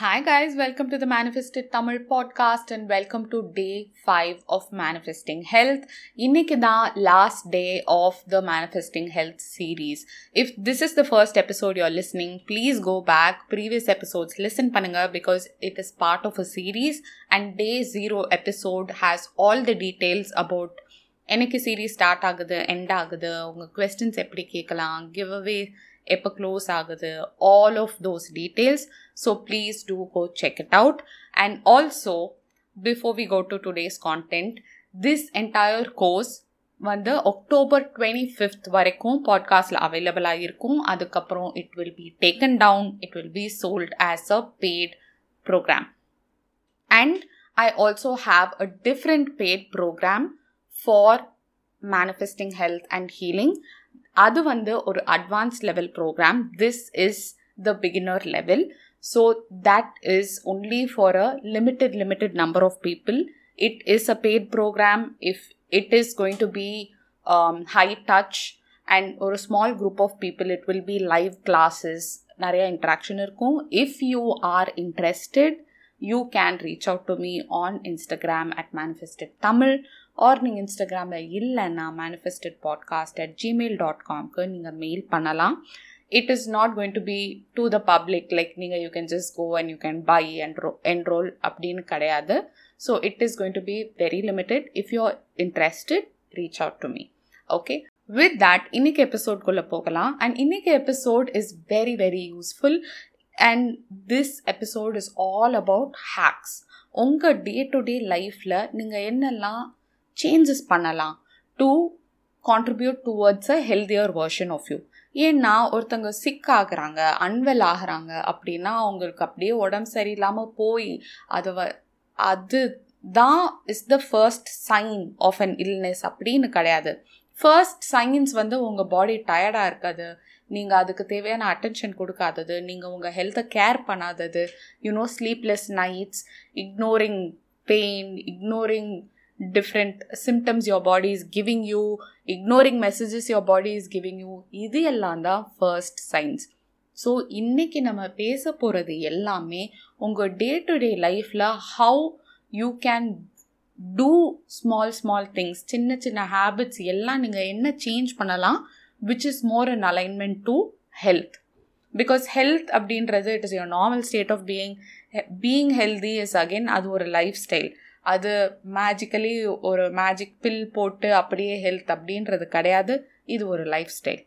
Hi, guys, welcome to the Manifested Tamil podcast and welcome to day 5 of Manifesting Health. இன்னைக்கு தான் last day of the Manifesting Health series. If this is the first episode you're listening, please go back previous episodes listen பண்ணுங்க because it is part of a series and day 0 episode has all the details about எனக்கு series start ஆகுது end ஆகுது உங்கள் questions எப்படி கேட்கலாம் give அவே எப்போ close ஆகுது? All of those details so please do go check it out and also before we go to today's content this entire course வந்து October twenty fifth வரைக்கும் பாட்காஸ்டில் அவைலபிளாக இருக்கும் அதுக்கப்புறம் it will be taken down it will be sold as a paid program and I also have a different paid program for manifesting health and healing அது வந்து ஒரு advance level program this is the beginner level so that is only for a limited limited number of people it is a paid program if it is going to be high touch and ஒரு small group of people it will be live classes நிறைய interaction இருக்கும். If you are interested you can reach out to me on Instagram at manifested Tamil or நீங்கள் இன்ஸ்டாகிராமில் இல்லைன்னா manifested podcast at Gmail dot காம்க்கு நீங்கள் mail பண்ணலாம். It is not going to be to the public like நீங்கள் you can just go and you can buy enrol enrol அப்படின்னு கிடையாது. So it is going to be very limited if you are interested reach out to me okay with that இன்னைக்கு எபிசோட்குள்ளே போகலாம். And இன்னைக்கு episode is very very useful and this episode is all about hacks உங்கள் day to day லைஃப்பில் நீங்கள் என்னெல்லாம் changes பண்ணலாம் to contribute towards a healthier version of you ஏன்னா ஒருத்தங்க சிக் ஆகுறாங்க அன்வெல் ஆகுறாங்க அப்படின்னா அவங்களுக்கு அப்படியே உடம்பு சரியில்லாமல் போய் அதை வ அது தான் is the first sign of an illness அப்படின்னு கிடையாது. ஃபர்ஸ்ட் சைன்ஸ் வந்து உங்கள் பாடி டயர்டாக இருக்காது. நீங்கள் அதுக்கு தேவையான அட்டென்ஷன் கொடுக்காதது. நீங்கள் உங்கள் ஹெல்த்தை care பண்ணாதது. You know sleepless nights ignoring pain ignoring different symptoms your body is giving you ignoring messages your body is giving you இது எல்லாம் தான் ஃபர்ஸ்ட் சைன்ஸ் ஸோ இன்றைக்கி நம்ம பேச போகிறது எல்லாமே உங்கள் டே டு டே லைஃப்பில் how you can do small small things சின்ன சின்ன ஹேபிட்ஸ் எல்லாம் நீங்கள் என்ன சேஞ்ச் பண்ணலாம் which is more an alignment to health because health அப்படின்றது it is your normal state of being being healthy is again அது ஒரு லைஃப் ஸ்டைல் அது மேஜிக்கலி ஒரு மேஜிக் பில் போட்டு அப்படியே ஹெல்த் அப்படின்றது கிடையாது. இது ஒரு லைஃப் ஸ்டைல்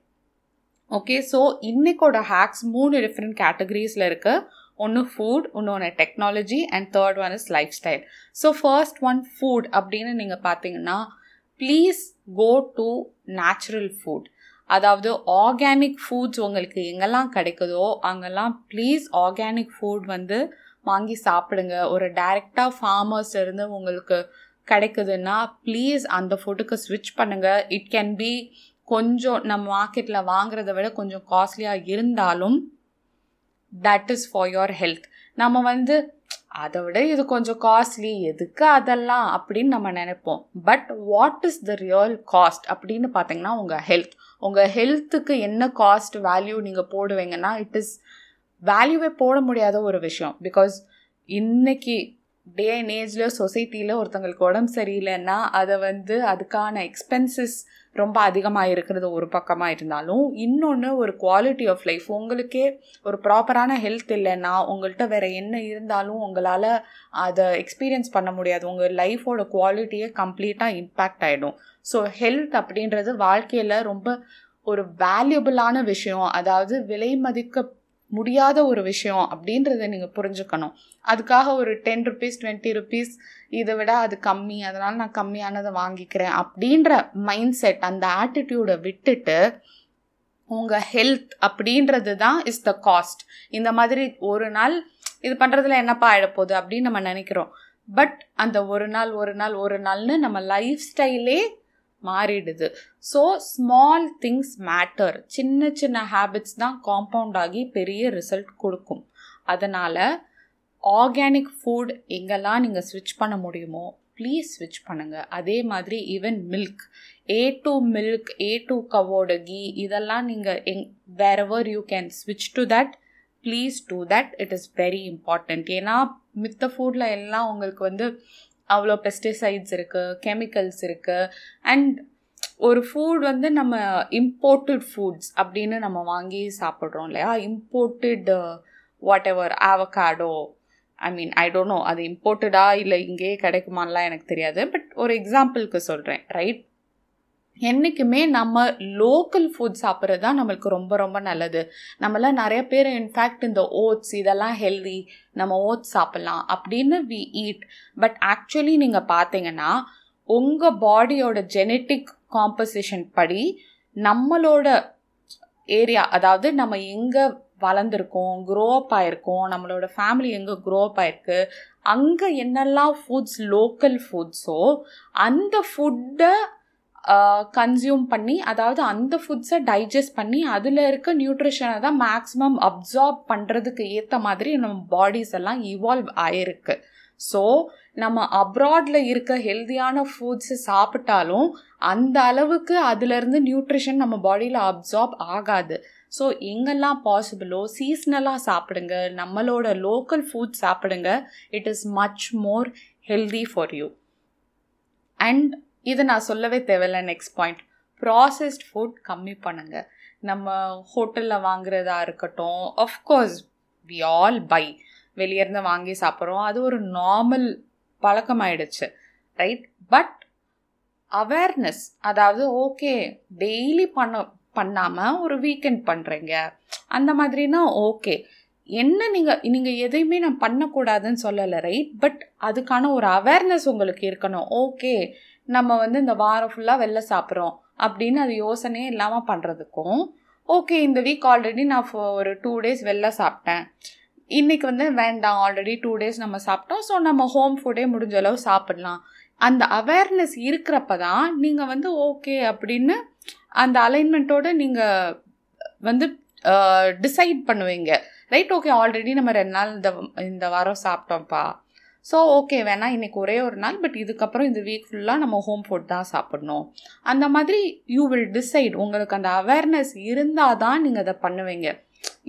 ஓகே ஸோ இன்னைக்கோட ஹேக்ஸ் மூணு டிஃப்ரெண்ட் கேட்டகரிஸில் இருக்குது ஒன்று ஃபுட் இன்னொன்று technology and third one is lifestyle so first one food அப்படின்னு நீங்கள் பார்த்தீங்கன்னா please go to natural food அதாவது ஆர்கானிக் ஃபுட்ஸ் உங்களுக்கு எங்கெல்லாம் கிடைக்குதோ அங்கெல்லாம் ப்ளீஸ் ஆர்கானிக் ஃபுட் வந்து வாங்கி சாப்பிடுங்க. ஒரு டைரெக்டாக ஃபார்மர்ஸ் இருந்து உங்களுக்கு கிடைக்குதுன்னா ப்ளீஸ் அந்த ஃபுட்டுக்கு ஸ்விட்ச் பண்ணுங்கள் இட் கேன் பி கொஞ்சம் நம்ம மார்க்கெட்டில் வாங்குறத விட கொஞ்சம் காஸ்ட்லியாக இருந்தாலும் that is for your health நம்ம வந்து அதை விட இது கொஞ்சம் காஸ்ட்லி எதுக்கு அதெல்லாம் அப்படின்னு நம்ம நினைப்போம். But what is the real cost அப்படின்னு பார்த்தீங்கன்னா உங்கள் ஹெல்த் உங்கள் ஹெல்த்துக்கு என்ன காஸ்ட் வேல்யூ நீங்கள் போடுவீங்கன்னா இட் இஸ் வேல்யூவே போட முடியாத ஒரு விஷயம். பிகாஸ் இன்னைக்கு டே அண்ட் ஏஜில் சொசைட்டியில் ஒருத்தங்களுக்கு உடம்பு சரியில்லைன்னா அதை வந்து அதுக்கான எக்ஸ்பென்சஸ் ரொம்ப அதிகமாக இருக்கிறது ஒரு பக்கமாக இருந்தாலும் இன்னொன்று ஒரு குவாலிட்டி ஆஃப் லைஃப் உங்களுக்கே ஒரு ப்ராப்பரான ஹெல்த் இல்லைன்னா உங்கள்கிட்ட வேறு என்ன இருந்தாலும் உங்களால் அதை எக்ஸ்பீரியன்ஸ் பண்ண முடியாது. உங்கள் லைஃபோட குவாலிட்டியே கம்ப்ளீட்டாக இம்பேக்ட் ஆகிடும் ஸோ ஹெல்த் அப்படின்றது வாழ்க்கையில் ரொம்ப ஒரு வேல்யூபிளான விஷயம். அதாவது விலை மதிக்க முடியாத ஒரு விஷயம் அப்படின்றத நீங்கள் புரிஞ்சுக்கணும். அதுக்காக ஒரு டென் ருபீஸ் டுவெண்ட்டி ருபீஸ் இதை விட அது கம்மி அதனால் நான் கம்மியானதை வாங்கிக்கிறேன் அப்படின்ற மைண்ட் செட் அந்த ஆட்டிடியூடை விட்டுட்டு உங்கள் ஹெல்த் அப்படின்றது தான் இஸ் த காஸ்ட் இந்த மாதிரி ஒரு நாள் இது பண்ணுறதுல என்னப்பா ஆகிடப்போகுது அப்படின்னு நம்ம நினைக்கிறோம். பட் அந்த ஒரு நாள் ஒரு நாள் ஒரு நாள்னு நம்ம லைஃப் ஸ்டைலே மாறிடுது. ஸோ ஸ்மால் திங்ஸ் மேட்டர் சின்ன சின்ன ஹேபிட்ஸ் தான் காம்பவுண்ட் ஆகி பெரிய ரிசல்ட் கொடுக்கும். அதனால் ஆர்கானிக் ஃபுட் எங்கெல்லாம் நீங்கள் ஸ்விட்ச் பண்ண முடியுமோ ப்ளீஸ் ஸ்விட்ச் பண்ணுங்கள் அதே மாதிரி even milk A two milk A two கவோட key இதெல்லாம் நீங்கள் எங் வேறவர் யூ கேன் ஸ்விட்ச் to that please do that it is very important ஏன்னா மித்த ஃபுட்டில் எல்லாம் உங்களுக்கு வந்து அவ்வளோ பெஸ்டிசைட்ஸ் இருக்குது கெமிக்கல்ஸ் இருக்குது அண்ட் ஒரு ஃபுட் வந்து நம்ம இம்போர்ட்டட் ஃபுட்ஸ் அப்படின்னு நம்ம வாங்கி சாப்பிட்றோம் இல்லையா? Imported whatever avocado I mean I don't know அது இம்போர்ட்டடா இல்லை இங்கேயே கிடைக்குமான்லாம் எனக்கு தெரியாது. பட் ஒரு எக்ஸாம்பிளுக்கு சொல்கிறேன் ரைட் என்றைக்குமே நம்ம லோக்கல் ஃபுட் சாப்பிட்றது தான் நம்மளுக்கு ரொம்ப ரொம்ப நல்லது. நம்மளாம் நிறைய பேர் இன்ஃபேக்ட் இந்த ஓட்ஸ் இதெல்லாம் ஹெல்தி நம்ம ஓட்ஸ் சாப்பிட்லாம் அப்படின்னு வி ஈட் பட் ஆக்சுவலி நீங்கள் பார்த்தீங்கன்னா உங்கள் பாடியோட ஜெனட்டிக் காம்போசிஷன் படி நம்மளோட ஏரியா அதாவது நம்ம எங்கே வளர்ந்துருக்கோம் க்ரோ அப் ஆயிருக்கோம் நம்மளோட ஃபேமிலி எங்கே க்ரோ அப் ஆயிருக்கு அங்கே என்னெல்லாம் ஃபுட்ஸ் லோக்கல் ஃபுட்ஸோ அந்த ஃபுட்டை கன்சியூம் பண்ணி அதாவது அந்த ஃபுட்ஸை டைஜஸ்ட் பண்ணி அதில் இருக்க நியூட்ரிஷனை தான் மேக்ஸிமம் அப்சார்ப் பண்ணுறதுக்கு ஏற்ற மாதிரி நம்ம பாடிஸ் எல்லாம் இவால்வ் ஆயிருக்கு. ஸோ நம்ம அப்ராடில் இருக்க ஹெல்த்தியான ஃபுட்ஸ் சாப்பிட்டாலும் அந்த அளவுக்கு அதுலேருந்து நியூட்ரிஷன் நம்ம பாடியில் அப்சார்ப் ஆகாது. ஸோ எங்கெல்லாம் பாசிபிளோ சீஸ்னலாக சாப்பிடுங்க நம்மளோட லோக்கல் ஃபுட் சாப்பிடுங்க it is much more healthy for you and இது நான் சொல்லவே தேவையில்ல நெக்ஸ்ட் பாயிண்ட் ப்ராசஸ்ட் ஃபுட் கம்மி பண்ணுங்க. நம்ம ஹோட்டலில் வாங்குறதா இருக்கட்டும் of course we all buy வெளியேருந்து வாங்கி சாப்பிட்றோம். அது ஒரு நார்மல் பழக்கமாயிடுச்சு ரைட் பட் அவேர்னஸ் அதாவது ஓகே டெய்லி பண்ண பண்ணாமல் ஒரு வீக்கெண்ட் பண்ணுறீங்க அந்த மாதிரினா ஓகே என்ன நீங்கள் நீங்கள் எதையுமே நான் பண்ணக்கூடாதுன்னு சொல்லலை ரைட் பட் அதுக்கான ஒரு அவேர்னஸ் உங்களுக்கு இருக்கணும். ஓகே நம்ம வந்து இந்த வாரம் ஃபுல்லாக வெளில சாப்பிட்றோம் அப்படின்னு அது யோசனையே இல்லாமல் பண்ணுறதுக்கும் ஓகே இந்த வீக் ஆல்ரெடி நான் ஒரு டூ டேஸ் வெளில சாப்பிட்டேன். இன்றைக்கி வந்து வேண்டாம் ஆல்ரெடி டூ டேஸ் நம்ம சாப்பிட்டோம். ஸோ நம்ம ஹோம் ஃபுட்டே முடிஞ்ச அளவு சாப்பிட்லாம். அந்த அவேர்னஸ் இருக்கிறப்ப தான் நீங்கள் வந்து ஓகே அப்படின்னு அந்த அலைன்மெண்ட்டோடு நீங்கள் வந்து டிசைட் பண்ணுவீங்க. ரைட் ஓகே ஆல்ரெடி நம்ம ரெண்டு நாள் இந்த இந்த வாரம் சாப்பிட்டோம்ப்பா. ஸோ ஓகே வேணா இன்றைக்கி ஒரே ஒரு நாள் பட் இதுக்கப்புறம் இந்த வீக் ஃபுல்லாக நம்ம ஹோம் ஃபுட் தான் சாப்பிட்ணும். அந்த மாதிரி யூ வில் டிசைட் உங்களுக்கு அந்த அவேர்னஸ் இருந்தால் தான் நீங்கள் அதை பண்ணுவீங்க.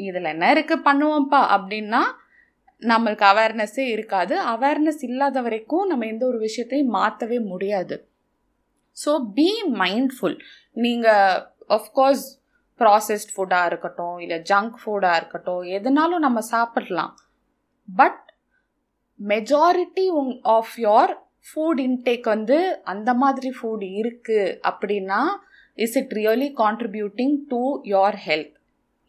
இதில் என்ன இருக்குது பண்ணுவோம்ப்பா? அப்படின்னா நம்மளுக்கு அவேர்னஸ்ஸே இருக்காது. அவேர்னஸ் இல்லாத வரைக்கும் நம்ம எந்த ஒரு விஷயத்தையும் மாற்றவே முடியாது. ஸோ பி மைண்ட்ஃபுல் நீங்கள் ஆஃப்கோர்ஸ் ப்ராசஸ்ட் ஃபுட்டாக இருக்கட்டும் இல்லை ஜங்க் ஃபுட்டாக இருக்கட்டும் எதுனாலும் நம்ம சாப்பிடலாம். பட் மெஜாரிட்டி உங் ஆஃப் யோர் ஃபுட் இன்டேக் வந்து அந்த மாதிரி ஃபுட் இருக்குது அப்படின்னா is it really contributing to your health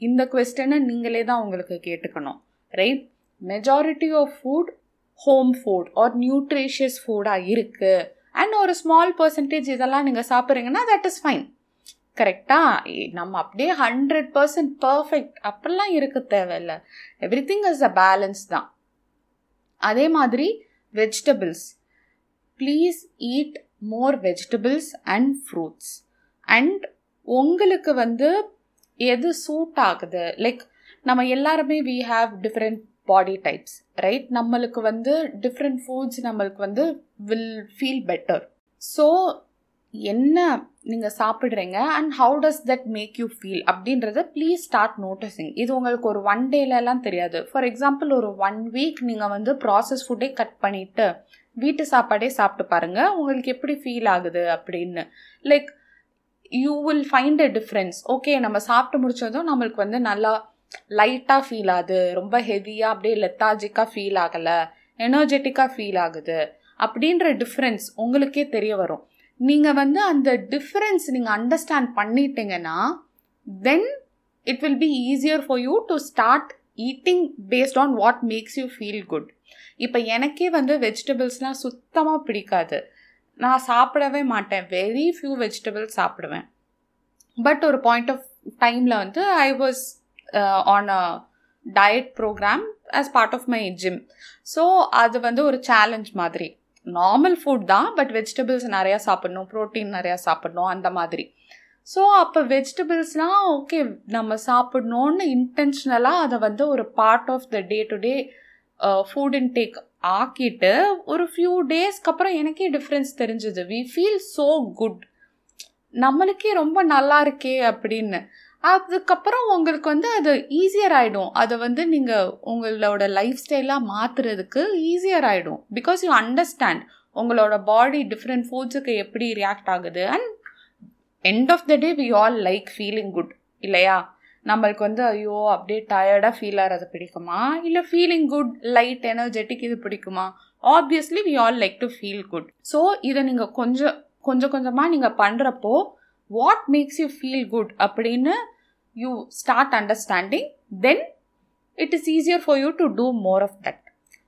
இந்த கொஸ்டனை நீங்களே தான் உங்களுக்கு கேட்டுக்கணும் right majority of food home food are nutritious ஃபுட்டாக இருக்குது அண்ட் ஒரு ஸ்மால் பர்சன்டேஜ் இதெல்லாம் நீங்கள் சாப்பிட்றீங்கன்னா தட் இஸ் ஃபைன் கரெக்டாக நம்ம அப்படியே ஹண்ட்ரட் பர்சன்ட் பர்ஃபெக்ட் அப்படிலாம் இருக்க தேவையில்ல. Everything is a balance தான். அதே மாதிரி vegetables please eat more vegetables and fruits and உங்களுக்கு வந்து எது சூட் ஆகுது? லைக் நம்ம எல்லாருமே we have different body types right நம்மளுக்கு வந்து டிஃப்ரெண்ட் ஃபுட்ஸ் நம்மளுக்கு வந்து வில் ஃபீல் பெட்டர் ஸோ என்ன நீங்கள் சாப்பிட்றீங்க? And how does that make you feel அப்படின்றத ப்ளீஸ் ஸ்டார்ட் நோட்டிஸிங் இது உங்களுக்கு ஒரு ஒன் டேலலாம் தெரியாது. ஃபார் எக்ஸாம்பிள் ஒரு ஒன் வீக் நீங்கள் வந்து ப்ராசஸ் ஃபுட்டே கட் பண்ணிவிட்டு வீட்டு சாப்பாடே சாப்பிட்டு பாருங்கள் உங்களுக்கு எப்படி ஃபீல் ஆகுது அப்படின்னு. Like you will find a difference okay நம்ம சாப்பிட்டு முடிச்சதும் நம்மளுக்கு வந்து நல்லா லைட்டாக ஃபீல் ஆகுது. ரொம்ப ஹெவியாக அப்படியே லெத்தாஜிக்காக ஃபீல் ஆகலை. எனர்ஜெட்டிக்காக ஃபீல் ஆகுது. அப்படின்ற டிஃப்ரென்ஸ் உங்களுக்கே தெரிய வரும். நீங்கள் வந்து அந்த டிஃப்ரென்ஸ் நீங்கள் அண்டர்ஸ்டாண்ட் பண்ணிட்டீங்கன்னா then it will be easier for you to start eating based on what makes you feel good இப்போ எனக்கே வந்து வெஜிடபிள்ஸ்லாம் சுத்தமாக பிடிக்காது. நான் சாப்பிடவே மாட்டேன். வெரி ஃபியூ வெஜிடபிள்ஸ் சாப்பிடுவேன். பட் ஒரு பாயிண்ட் ஆஃப் டைமில் வந்து I was on a diet program as part of my gym so அது வந்து ஒரு சேலஞ்ச் மாதிரி. நார்மல் ஃபுட் தான் பட் வெஜிடபிள்ஸ் நிறையா சாப்பிட்ணும் ப்ரோட்டீன் நிறையா சாப்பிட்ணும் அந்த மாதிரி. ஸோ அப்போ வெஜிடபிள்ஸ்லாம் ஓகே நம்ம சாப்பிட்ணுன்னு இன்டென்ஷனலாக அதை வந்து ஒரு part of the day to day food intake ஆக்கிட்டு ஒரு ஃபியூ டேஸ்க்கு அப்புறம் எனக்கே டிஃப்ரென்ஸ் தெரிஞ்சுது. வி ஃபீல் ஸோ குட் நம்மளுக்கே ரொம்ப நல்லா இருக்கே அப்படின்னு. அதுக்கப்புறம் உங்களுக்கு வந்து அது ஈஸியர் ஆகிடும் அதை வந்து நீங்கள் உங்களோட லைஃப் ஸ்டைலாக மாற்றுறதுக்கு ஈஸியர் ஆகிடும் பிகாஸ் யூ அண்டர்ஸ்டாண்ட் உங்களோட பாடி டிஃப்ரெண்ட் ஃபுட்ஸுக்கு எப்படி ரியாக்ட் ஆகுது. And end of the day we all like feeling good இல்லையா? நம்மளுக்கு வந்து ஐயோ அப்படியே டயர்டாக ஃபீல் ஆகிறது பிடிக்குமா? இல்லை ஃபீலிங் குட் லைட் எனர்ஜெட்டிக் இது பிடிக்குமா? Obviously we all like to feel good so இதை நீங்கள் கொஞ்சம் கொஞ்சம் கொஞ்சமாக நீங்கள் பண்ணுறப்போ what makes you feel good அப்படின்னு you start understanding then it is easier for you to do more of that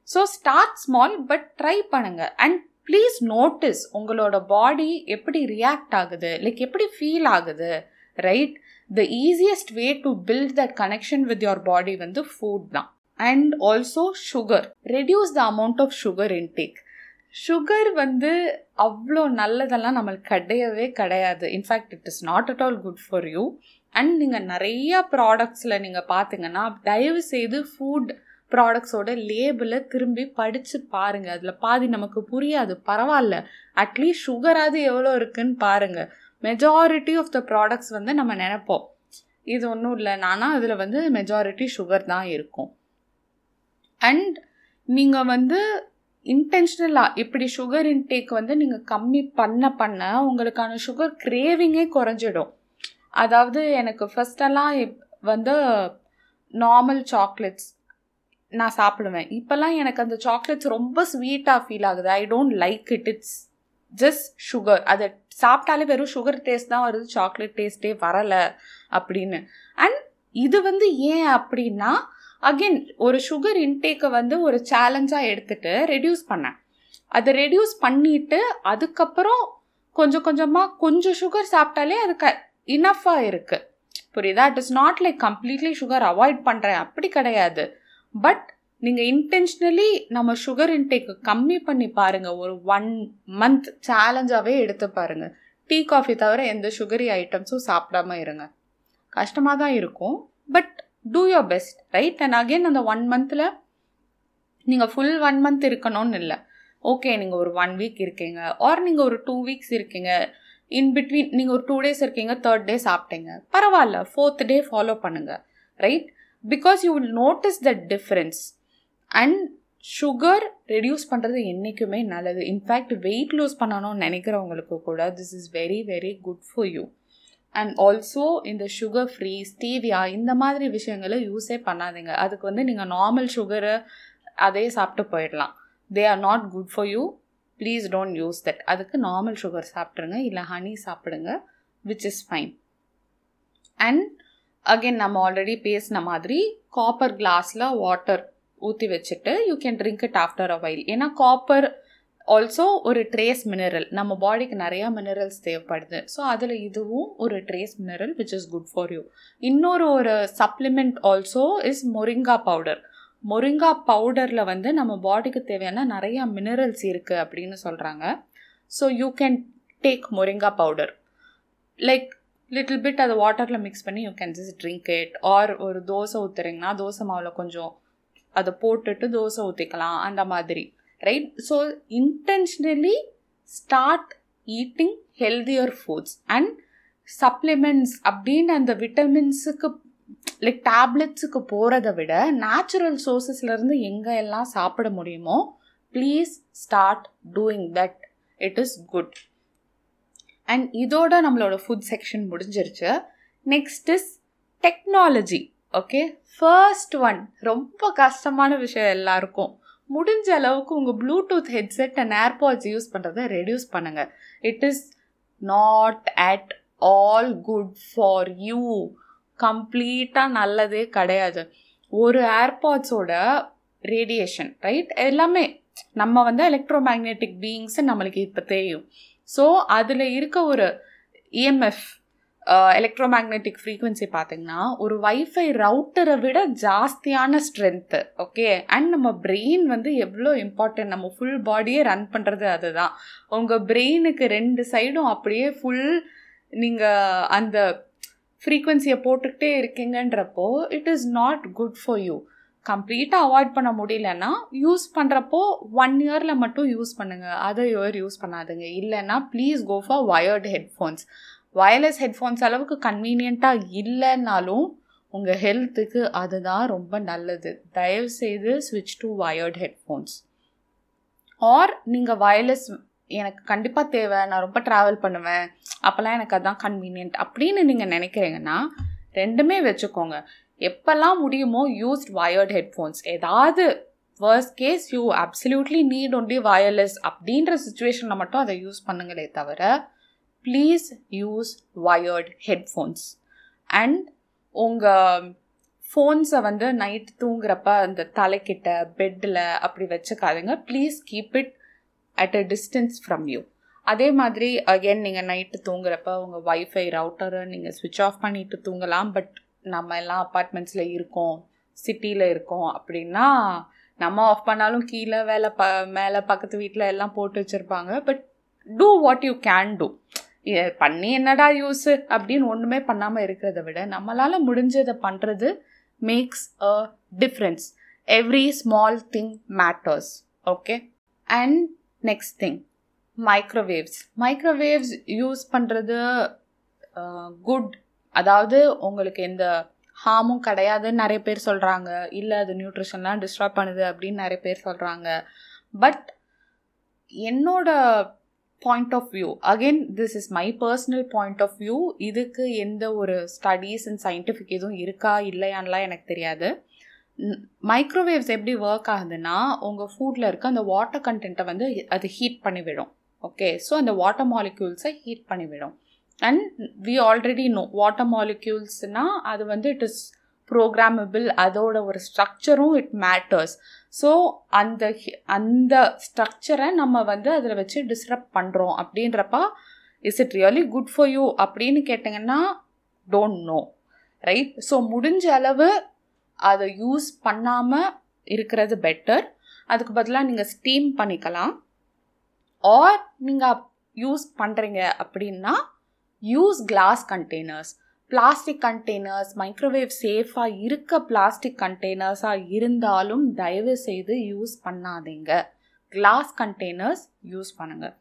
so start small but try பண்ணுங்கள் and please notice உங்களோட பாடி எப்படி ரியாக்ட் ஆகுது லைக் எப்படி ஃபீல் ஆகுது right the easiest way to build that connection with your body வந்து food தான். And also sugar reduce the amount of sugar intake sugar வந்து அவ்வளோ நல்லதெல்லாம் நம்மளுக்கு கிடையவே கிடையாது. In fact it is not at all good for you and நீங்கள் நிறையா ப்ராடக்ட்ஸில் நீங்கள் பார்த்தீங்கன்னா தயவு செய்து ஃபுட் ப்ராடக்ட்ஸோட லேபிளை திரும்பி படித்து பாருங்கள் அதில் பாதி நமக்கு புரியாது. பரவாயில்ல. அட்லீஸ்ட் சுகராது எவ்வளோ இருக்குன்னு பாருங்கள் மெஜாரிட்டி ஆஃப் த ப்ராடக்ட்ஸ் வந்து நம்ம நினைப்போம். இது ஒன்றும் இல்லை. நானா அதில் வந்து மெஜாரிட்டி சுகர் தான் இருக்கும். அண்ட் நீங்கள் வந்து இன்டென்ஷனலாக இப்படி சுகர் இன்டேக் வந்து நீங்கள் கம்மி பண்ண பண்ண உங்களுக்கான சுகர் கிரேவிங்கே குறைஞ்சிடும். அதாவது எனக்கு ஃபஸ்ட்டெல்லாம் வந்து நார்மல் சாக்லேட்ஸ் நான் சாப்பிடுவேன். இப்போல்லாம் எனக்கு அந்த சாக்லேட்ஸ் ரொம்ப ஸ்வீட்டாக ஃபீல் ஆகுது. I don't like it it's just sugar அதை சாப்பிட்டாலே வெறும் சுகர் டேஸ்ட் தான் வருது. சாக்லேட் டேஸ்ட்டே வரலை அப்படின்னு. அண்ட் இது வந்து ஏன் அப்படின்னா அகெயின் ஒரு சுகர் இன்டேக்கை வந்து ஒரு சேலஞ்சாக எடுத்துட்டு ரெடியூஸ் பண்ணேன். அதை ரெடியூஸ் பண்ணிட்டு அதுக்கப்புறம் கொஞ்சம் கொஞ்சமாக கொஞ்சம் சுகர் சாப்பிட்டாலே அது க இனஃபாக இருக்குது புரியுதா? It is not like completely sugar avoid பண்ணுறேன் அப்படி கிடையாது. பட் நீங்கள் இன்டென்ஷனலி நம்ம சுகர் இன்டேக்கு கம்மி பண்ணி பாருங்கள் ஒரு ஒன் மந்த் சேலஞ்சாகவே எடுத்து பாருங்கள் டீ காஃபி தவிர எந்த சுகரி ஐட்டம்ஸும் சாப்பிடாம இருங்க. கஷ்டமாக தான் இருக்கும். But do your best right and again அந்த ஒன் மந்தில் நீங்கள் ஃபுல் ஒன் மந்த் இருக்கணும்னு இல்லை. ஓகே நீங்கள் ஒரு ஒன் வீக் இருக்கீங்க. ஆர் நீங்கள் ஒரு டூ வீக்ஸ் இருக்கீங்க. இன் பிட்வீன் நீங்கள் ஒரு டூ டேஸ் இருக்கீங்க தேர்ட் டே சாப்பிட்டீங்க. பரவாயில்ல ஃபோர்த் டே ஃபாலோ பண்ணுங்கள் right because you will notice the difference and sugar reduce பண்ணுறது என்றைக்குமே நல்லது. இன்ஃபேக்ட் வெயிட் லூஸ் பண்ணணும்னு நினைக்கிறவங்களுக்கு கூட this is very very good for you and also இந்த சுகர் ஃப்ரீ ஸ்டீவியா இந்த மாதிரி விஷயங்களை யூஸே பண்ணாதீங்க. அதுக்கு வந்து நீங்கள் நார்மல் சுகரு அதே சாப்பிட்டு போயிடலாம். They are not good for you please don't use that அதுக்கு நார்மல் சுகர் சாப்பிட்ருங்க இல்லை ஹனி சாப்பிடுங்க which is fine and again நம்ம ஆல்ரெடி பேசின மாதிரி காப்பர் கிளாஸில் வாட்டர் ஊற்றி வச்சுட்டு you can drink it after a while ஏன்னா காப்பர் ஆல்சோ ஒரு ட்ரேஸ் மினரல் நம்ம பாடிக்கு நிறையா மினரல்ஸ் தேவைப்படுது. ஸோ அதில் இதுவும் ஒரு trace mineral which is good for you இன்னொரு ஒரு supplement also is moringa powder moringa பவுடரில் வந்து நம்ம பாடிக்கு தேவையான நிறையா மினரல்ஸ் இருக்குது அப்படின்னு சொல்கிறாங்க so you can take moringa powder. Like little bit அதை வாட்டரில் மிக்ஸ் பண்ணி you can just drink it or ஒரு தோசை ஊற்றுறீங்கன்னா தோசை மாவில் கொஞ்சம் அதை போட்டுட்டு தோசை ஊற்றிக்கலாம் அந்த மாதிரி. Right so intentionally start eating healthier foods and supplements அப்படின்னு அந்த விட்டமின்ஸுக்கு லைக் டேப்லெட்ஸுக்கு போகிறத விட நேச்சுரல் சோர்ஸஸ்லேருந்து எங்கே எல்லாம் சாப்பிட முடியுமோ please start doing that it is good and இதோட நம்மளோட ஃபுட் செக்ஷன் முடிஞ்சிருச்சு. Next is technology okay first one ரொம்ப கஷ்டமான விஷயம் எல்லாருக்கும். முடிஞ்ச அளவுக்கு உங்கள் Bluetooth headset and AirPods use பண்ணுறதை ரெடியூஸ் பண்ணுங்கள் it is not at all good for you கம்ப்ளீட்டாக நல்லதே கிடையாது. ஒரு ஏர்பாட்ஸோட ரேடியேஷன் ரைட் எல்லாமே நம்ம வந்து எலக்ட்ரோ மேக்னெட்டிக் பீயிங்ஸ் நம்மளுக்கு இப்போ தெரியும். ஸோ அதில் இருக்க ஒரு இஎம்எஃப் எலக்ட்ரோ மேக்னெட்டிக் ஃப்ரீக்வன்சி பார்த்தீங்கன்னா ஒரு வைஃபை ரவுட்டரை விட ஜாஸ்தியான ஸ்ட்ரென்த்து ஓகே அண்ட் நம்ம பிரெயின் வந்து எவ்வளோ இம்பார்ட்டன்ட் நம்ம ஃபுல் பாடியே ரன் பண்ணுறது அதுதான். உங்கள் பிரெயினுக்கு ரெண்டு சைடும் அப்படியே ஃபுல் நீங்கள் அந்த ஃப்ரீக்வன்சியை போட்டுக்கிட்டே இருக்கீங்கன்றப்போ it is not good for you கம்ப்ளீட்டாக அவாய்ட் பண்ண முடியலன்னா யூஸ் பண்ணுறப்போ ஒன் இயரில் மட்டும் யூஸ் பண்ணுங்கள் அதர் இயர் யூஸ் பண்ணாதுங்க. இல்லைன்னா please go for wired headphones wireless headphones அளவுக்கு கன்வீனியண்ட்டாக இல்லைன்னாலும் உங்கள் ஹெல்த்துக்கு அதுதான் ரொம்ப நல்லது. தயவுசெய்து ஸ்விட்ச் டு வயர்டு ஹெட்ஃபோன்ஸ் ஆர் நீங்கள் வயர்லெஸ் எனக்கு கண்டிப்பாக தேவை. நான் ரொம்ப ட்ராவல் பண்ணுவேன். அப்போல்லாம் எனக்கு அதான் கன்வீனியன்ட் அப்படின்னு நீங்கள் நினைக்கிறீங்கன்னா ரெண்டுமே வச்சுக்கோங்க. எப்போல்லாம் முடியுமோ யூஸ்ட் வயர்ட் ஹெட்ஃபோன்ஸ் ஏதாவது first case you absolutely need only wireless அப்படின்ற சுச்சுவேஷனில் மட்டும் அதை யூஸ் பண்ணுங்களே தவிர please use wired headphones and உங்கள் ஃபோன்ஸை வந்து நைட் தூங்குறப்ப அந்த தலைக்கிட்ட பெட்டில் அப்படி வச்சுக்காதுங்க. Please keep it at a distance from you அதே மாதிரி அகெயின் நீங்கள் நைட்டு தூங்குறப்ப உங்கள் வைஃபை ரவுட்டரை நீங்கள் ஸ்விட்ச் ஆஃப் பண்ணிட்டு தூங்கலாம். பட் நம்ம எல்லாம் அப்பார்ட்மெண்ட்ஸில் இருக்கோம் சிட்டியில் இருக்கோம் அப்படின்னா நம்ம ஆஃப் பண்ணாலும் கீழே வேலை ப மேலே பக்கத்து வீட்டில் எல்லாம் போட்டு வச்சுருப்பாங்க. But do what you can do பண்ணி என்னடா யூஸு அப்படின்னு ஒன்றுமே பண்ணாமல் இருக்கிறத விட நம்மளால் முடிஞ்சதை பண்ணுறது makes a difference every small thing matters okay and next thing microwaves microwaves use பண்ணுறது குட் அதாவது உங்களுக்கு எந்த ஹார்மும் கிடையாதுன்னு நிறைய பேர் சொல்கிறாங்க இல்லை அது நியூட்ரிஷன்லாம் டிஸ்டர்ப் பண்ணுது அப்படின்னு நிறைய பேர் சொல்கிறாங்க பட் என்னோட point of view again this is my personal point of view இதுக்கு எந்த ஒரு ஸ்டடீஸ் அண்ட் சயின்டிஃபிக் எதுவும் இருக்கா இல்லையான்லாம் எனக்கு தெரியாது. மைக்ரோவேவ்ஸ் எப்படி ஒர்க் ஆகுதுன்னா உங்கள் ஃபுட்டில் இருக்க அந்த வாட்டர் கண்டென்ட்டை வந்து அது ஹீட் பண்ணி விடும். ஓகே ஸோ அந்த வாட்டர் மாலிக்யூல்ஸை ஹீட் பண்ணி விடும். And we already know water மாலிக்யூல்ஸ்னால் அது வந்து இட் இஸ் ப்ரோக்ராமபிள் அதோட ஒரு ஸ்ட்ரக்சரும் இட் மேட்டர்ஸ் ஸோ அந்த அந்த ஸ்ட்ரக்சரை நம்ம வந்து அதில் வச்சு டிஸ்டர்ப் பண்ணுறோம் அப்படின்றப்ப is it really good for you அப்படின்னு கேட்டிங்கன்னா டோன்ட் நோ ரைட் ஸோ முடிஞ்ச அளவு அதை யூஸ் பண்ணாமல் இருக்கிறது பெட்டர் அதுக்கு பதிலாக நீங்கள் ஸ்டீம் பண்ணிக்கலாம். ஆர் நீங்கள் யூஸ் பண்ணுறீங்க அப்படின்னா use glass containers plastic containers microwave சேஃபாக இருக்க பிளாஸ்டிக் கண்டெய்னர்ஸாக இருந்தாலும் தயவு செய்து யூஸ் பண்ணாதீங்க. கிளாஸ் கண்டெய்னர்ஸ் யூஸ் பண்ணுங்கள்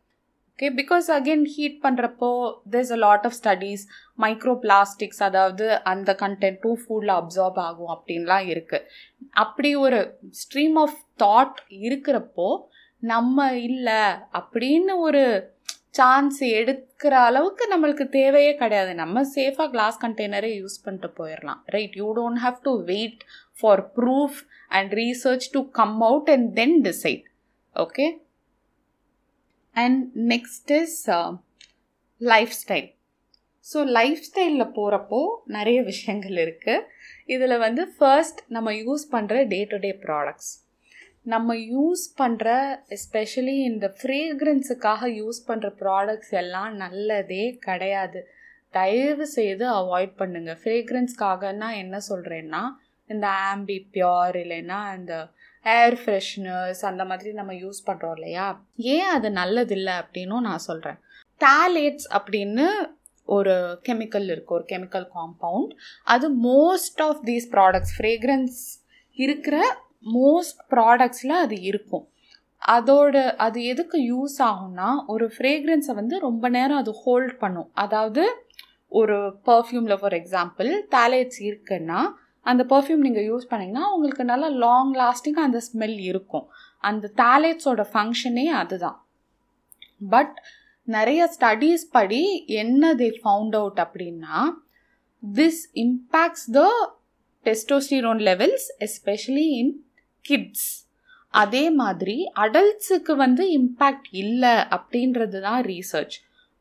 ஓகே பிகாஸ் அகெயின் ஹீட் பண்ணுறப்போ there's a lot of studies microplastics அதாவது அந்த கண்டென்ட்டும் ஃபுட்டில் அப்சார்ப் ஆகும் அப்படின்லாம் இருக்குது அப்படி ஒரு ஸ்ட்ரீம் ஆஃப் தாட் இருக்கிறப்போ நம்ம இல்லை அப்படின்னு ஒரு சான்ஸ் எடுக்கிற அளவுக்கு நம்மளுக்கு தேவையே கிடையாது. நம்ம சேஃபாக கிளாஸ் கண்டெய்னரே யூஸ் பண்ணிட்டு போயிடலாம் right you don't have to wait for proof and research to come out and then decide okay and next is lifestyle so life ஸ்டைலில் போகிறப்போ நிறைய விஷயங்கள் இருக்குது இதில் வந்து ஃபர்ஸ்ட் நம்ம யூஸ் பண்ணுற டே டு டே ப்ராடக்ட்ஸ் நம்ம யூஸ் பண்ணுற எஸ்பெஷலி இந்த ஃப்ரேக்ரன்ஸுக்காக யூஸ் பண்ணுற ப்ராடக்ட்ஸ் எல்லாம் நல்லதே கிடையாது. தயவு செய்து அவாய்ட் பண்ணுங்கள் ஃப்ரேக்ரன்ஸ்க்காகனா என்ன சொல்கிறேன்னா இந்த ஆம்பி பியோர் இல்லைன்னா இந்த ஏர் ஃப்ரெஷ்னர்ஸ் அந்த மாதிரி நம்ம யூஸ் பண்ணுறோம் இல்லையா? ஏன் அது நல்லதில்லை அப்படின்னும் நான் சொல்கிறேன் டேலேட்ஸ் அப்படின்னு ஒரு கெமிக்கல் இருக்குது ஒரு கெமிக்கல் காம்பவுண்ட் அது most of these products fragrance இருக்கிற மோஸ்ட் ப்ராடக்ட்ஸில் அது இருக்கும். அதோட அது எதுக்கு யூஸ் ஆகும்னா ஒரு ஃப்ரேக்ரன்ஸை வந்து ரொம்ப நேரம் அது ஹோல்ட் பண்ணும். அதாவது ஒரு பர்ஃப்யூமில் ஃபார் எக்ஸாம்பிள் தாலேட்ஸ் இருக்குன்னா அந்த பர்ஃப்யூம் நீங்கள் யூஸ் பண்ணிங்கன்னா உங்களுக்கு நல்லா லாங் லாஸ்டிங்காக அந்த ஸ்மெல் இருக்கும். அந்த தேலேட்ஸோட ஃபங்க்ஷனே அதுதான். பட் நிறைய ஸ்டடீஸ் படி என்ன தே ஃபவுண்ட் அவுட் அப்படின்னா this impacts the testosterone levels especially in kids அதே மாதிரி அடல்ட்ஸுக்கு வந்து இம்பேக்ட் இல்லை அப்படின்றது தான் ரீசர்ச்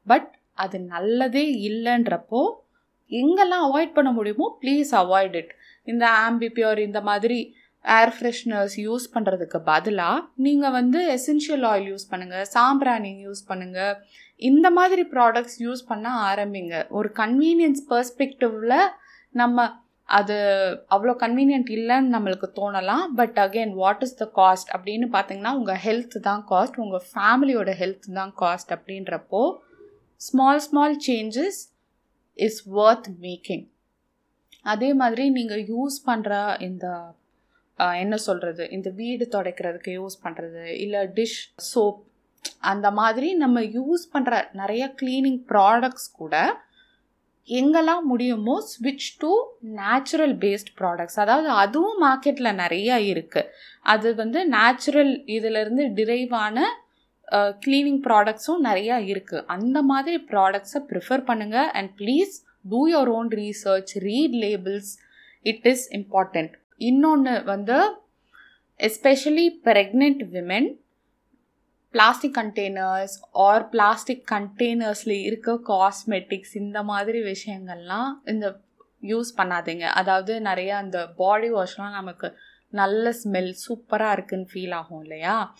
பட் அது நல்லதே இல்லைன்றப்போ எங்கெல்லாம் அவாய்ட் பண்ண முடியுமோ ப்ளீஸ் அவாய்ட் இட் இந்த ஆம்பிபியோர் இந்த மாதிரி ஏர் ஃப்ரெஷ்னர்ஸ் யூஸ் பண்ணுறதுக்கு பதிலாக நீங்கள் வந்து எசென்ஷியல் ஆயில் யூஸ் பண்ணுங்கள் சாம்பிராணி யூஸ் பண்ணுங்கள் இந்த மாதிரி ப்ராடக்ட்ஸ் யூஸ் பண்ண ஆரம்பிங்க. ஒரு கன்வீனியன்ஸ் பர்ஸ்பெக்டிவில் நம்ம அது அவ்வளோ கன்வீனியன்ட் இல்லைன்னு நம்மளுக்கு தோணலாம். But again what is the cost அப்படின்னு பார்த்தீங்கன்னா உங்கள் ஹெல்த் தான் காஸ்ட் உங்கள் ஃபேமிலியோட ஹெல்த் தான் காஸ்ட் அப்படின்றப்போ small small changes is worth making அதே மாதிரி நீங்கள் யூஸ் பண்ணுற இந்த என்ன சொல்கிறது இந்த வீடு துடைக்கிறதுக்கு யூஸ் பண்ணுறது இல்லை டிஷ் சோப் அந்த மாதிரி நம்ம யூஸ் பண்ணுற நிறைய க்ளீனிங் ப்ராடக்ட்ஸ் கூட எங்கெல்லாம் முடியுமோ ஸ்விட்ச் டு நேச்சுரல் பேஸ்ட் ப்ராடக்ட்ஸ் அதாவது அதுவும் மார்க்கெட்டில் நிறையா இருக்குது அது வந்து நேச்சுரல் இதிலிருந்து டிரைவான க்ளீனிங் ப்ராடக்ட்ஸும் நிறையா இருக்குது அந்த மாதிரி ப்ராடக்ட்ஸை ப்ரிஃபர் பண்ணுங்கள் and please do your own research read labels it is important இன்னொன்று வந்து especially pregnant women plastic containers or plastic கண்டெய்னர்ஸில் இருக்க காஸ்மெட்டிக்ஸ் இந்த மாதிரி விஷயங்கள்லாம் இந்த யூஸ் பண்ணாதீங்க. அதாவது நிறைய அந்த பாடி வாஷ்லாம் நமக்கு நல்ல ஸ்மெல் சூப்பராக இருக்குன்னு ஃபீல் ஆகும் இல்லையா?